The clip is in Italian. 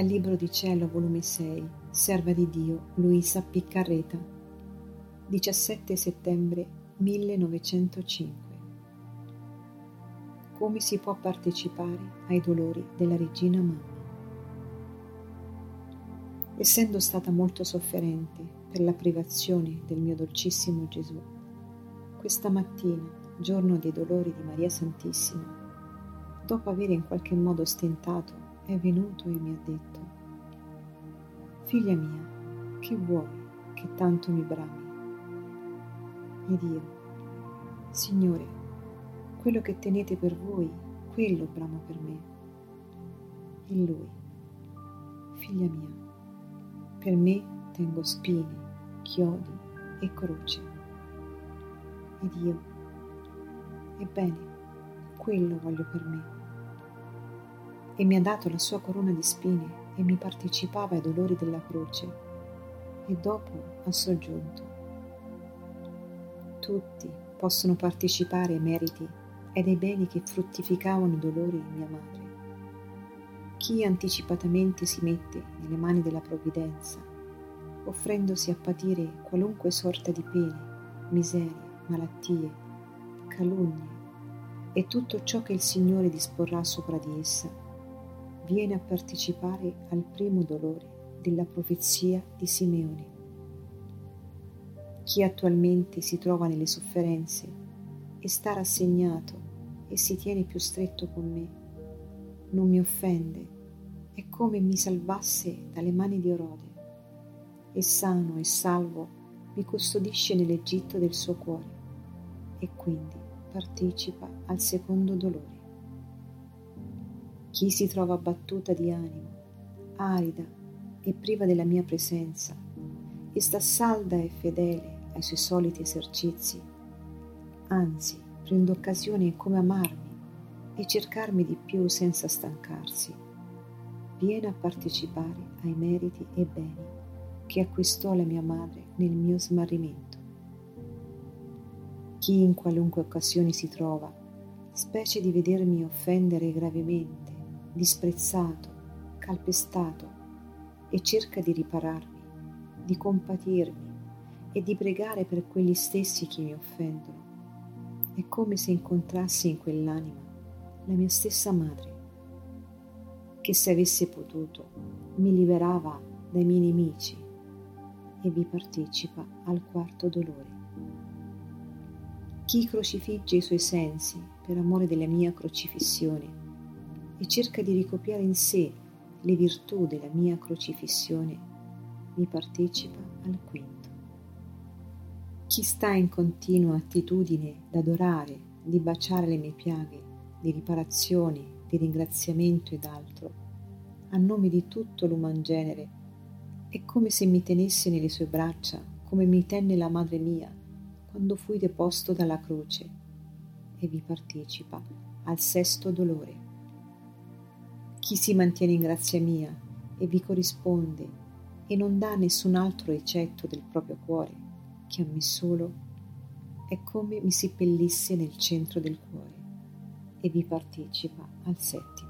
Dal Libro di Cielo, volume 6, Serva di Dio, Luisa Piccarreta, 17 settembre 1905. Come si può partecipare ai dolori della regina mamma? Essendo stata molto sofferente per la privazione del mio dolcissimo Gesù, questa mattina, giorno dei dolori di Maria Santissima, dopo aver in qualche modo stentato è venuto e mi ha detto, Figlia mia, che vuoi che tanto mi brami? Ed io, Signore, quello che tenete per voi, quello bramo per me. E lui, Figlia mia, per me tengo spine, chiodi e croce. Ed io, ebbene, quello voglio per me e mi ha dato la sua corona di spine e mi partecipava ai dolori della croce. E dopo ha soggiunto. Tutti possono partecipare ai meriti ed ai beni che fruttificavano i dolori di mia madre. Chi anticipatamente si mette nelle mani della provvidenza, offrendosi a patire qualunque sorta di pene, miserie, malattie, calunnie e tutto ciò che il Signore disporrà sopra di essa, viene a partecipare al primo dolore della profezia di Simeone. Chi attualmente si trova nelle sofferenze e sta rassegnato e si tiene più stretto con me, non mi offende, è come mi salvasse dalle mani di Erode e sano e salvo mi custodisce nell'Egitto del suo cuore e quindi partecipa al secondo dolore. Chi si trova abbattuta di animo, arida e priva della mia presenza, e sta salda e fedele ai suoi soliti esercizi, anzi prende occasione come amarmi e cercarmi di più senza stancarsi, viene a partecipare ai meriti e beni che acquistò la mia madre nel mio smarrimento. Chi in qualunque occasione si trova, specie di vedermi offendere gravemente, disprezzato, calpestato e cerca di ripararmi, di compatirmi e di pregare per quelli stessi che mi offendono. È come se incontrassi in quell'anima la mia stessa madre, che se avesse potuto mi liberava dai miei nemici e vi partecipa al quarto dolore. Chi crocifigge i suoi sensi per amore della mia crocifissione e cerca di ricopiare in sé le virtù della mia crocifissione, mi partecipa al quinto. Chi sta in continua attitudine d'adorare, di baciare le mie piaghe, di riparazione, di ringraziamento ed altro, a nome di tutto l'uman genere, è come se mi tenesse nelle sue braccia, come mi tenne la madre mia, quando fui deposto dalla croce, e vi partecipa al sesto dolore chi si mantiene in grazia mia e vi corrisponde e non dà nessun altro ricetto del proprio cuore che a me solo, è come mi seppellisse nel centro del cuore e vi partecipa al settimo.